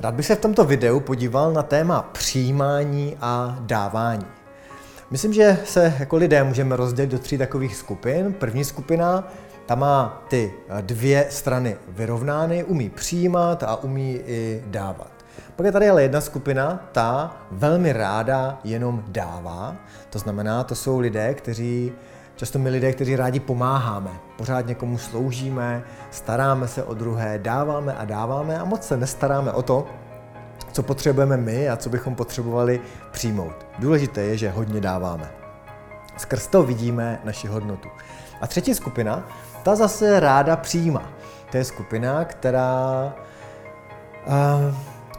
Rád bych se v tomto videu podíval na téma přijímání a dávání. Myslím, že se jako lidé můžeme rozdělit do tří takových skupin. První skupina, ta má ty dvě strany vyrovnány, umí přijímat a umí i dávat. Pak je tady ale jedna skupina, ta velmi ráda jenom dává. To znamená, to jsou lidé, kteří Často my lidé, kteří rádi pomáháme, pořád někomu sloužíme, staráme se o druhé, dáváme a dáváme a moc se nestaráme o to, co potřebujeme my a co bychom potřebovali přijmout. Důležité je, že hodně dáváme. Skrz to vidíme naši hodnotu. A třetí skupina, ta zase ráda přijímá. To je skupina, která uh,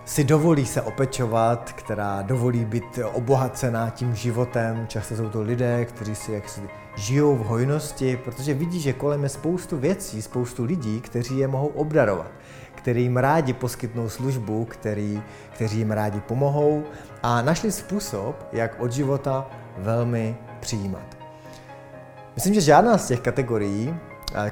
si dovolí se opečovat, která dovolí být obohacená tím životem. Často jsou to lidé, kteří si jaksi žijou v hojnosti, protože vidí, že kolem je spoustu věcí, spoustu lidí, kteří je mohou obdarovat, kteří jim rádi poskytnou službu, který, kteří jim rádi pomohou a našli způsob, jak od života velmi přijímat. Myslím, že žádná z těch kategorií,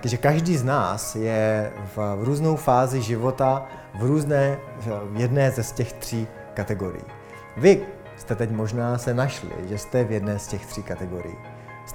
že každý z nás je v různou fázi života v různé, v jedné ze z těch tří kategorií. Vy jste teď možná se našli, že jste v jedné z těch tří kategorií.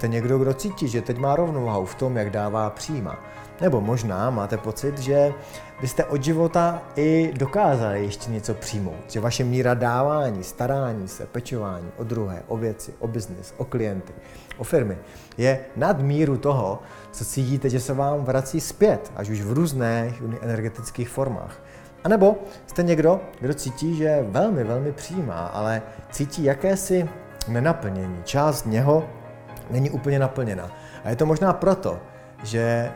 Jste někdo, kdo cítí, že teď má rovnováhu v tom, jak dává přijíma. Nebo možná máte pocit, že byste od života i dokázali ještě něco přijmout. Že vaše míra dávání, starání se, pečování o druhé, o věci, o biznis, o klienty, o firmy je nad míru toho, co cítíte, že se vám vrací zpět, až už v různých energetických formách. A nebo jste někdo, kdo cítí, že velmi, velmi přijímá, ale cítí jakési nenaplnění. Část něho není úplně naplněna. A je to možná proto, že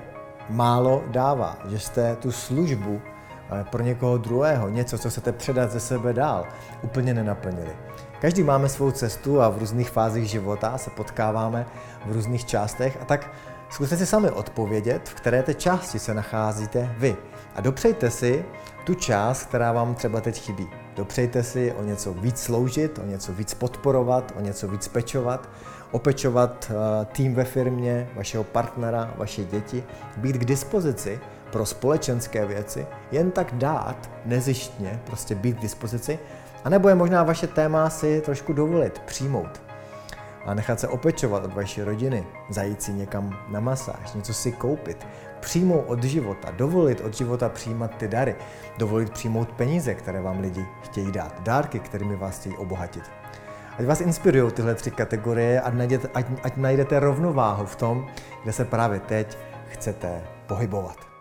málo dává, že jste tu službu eh, pro někoho druhého, něco, co chcete předat ze sebe dál, úplně nenaplnili. Každý máme svou cestu a v různých fázích života se potkáváme v různých částech a tak zkuste si sami odpovědět, v které té části se nacházíte vy. A dopřejte si tu část, která vám třeba teď chybí. Dopřejte si o něco víc sloužit, o něco víc podporovat, o něco víc pečovat, opečovat eh, tým ve firmě, vašeho partnera, vaše děti, být k dispozici pro společenské věci, jen tak dát nezištně, prostě být k dispozici, anebo je možná vaše téma si trošku dovolit, přijmout a nechat se opečovat od vaší rodiny, zajít si někam na masáž, něco si koupit, přijmout od života, dovolit od života přijímat ty dary, dovolit přijmout peníze, které vám lidi chtějí dát, dárky, kterými vás chtějí obohatit. Ať vás inspirují tyhle tři kategorie, najdete, ať, ať najdete rovnováhu v tom, kde se právě teď chcete pohybovat.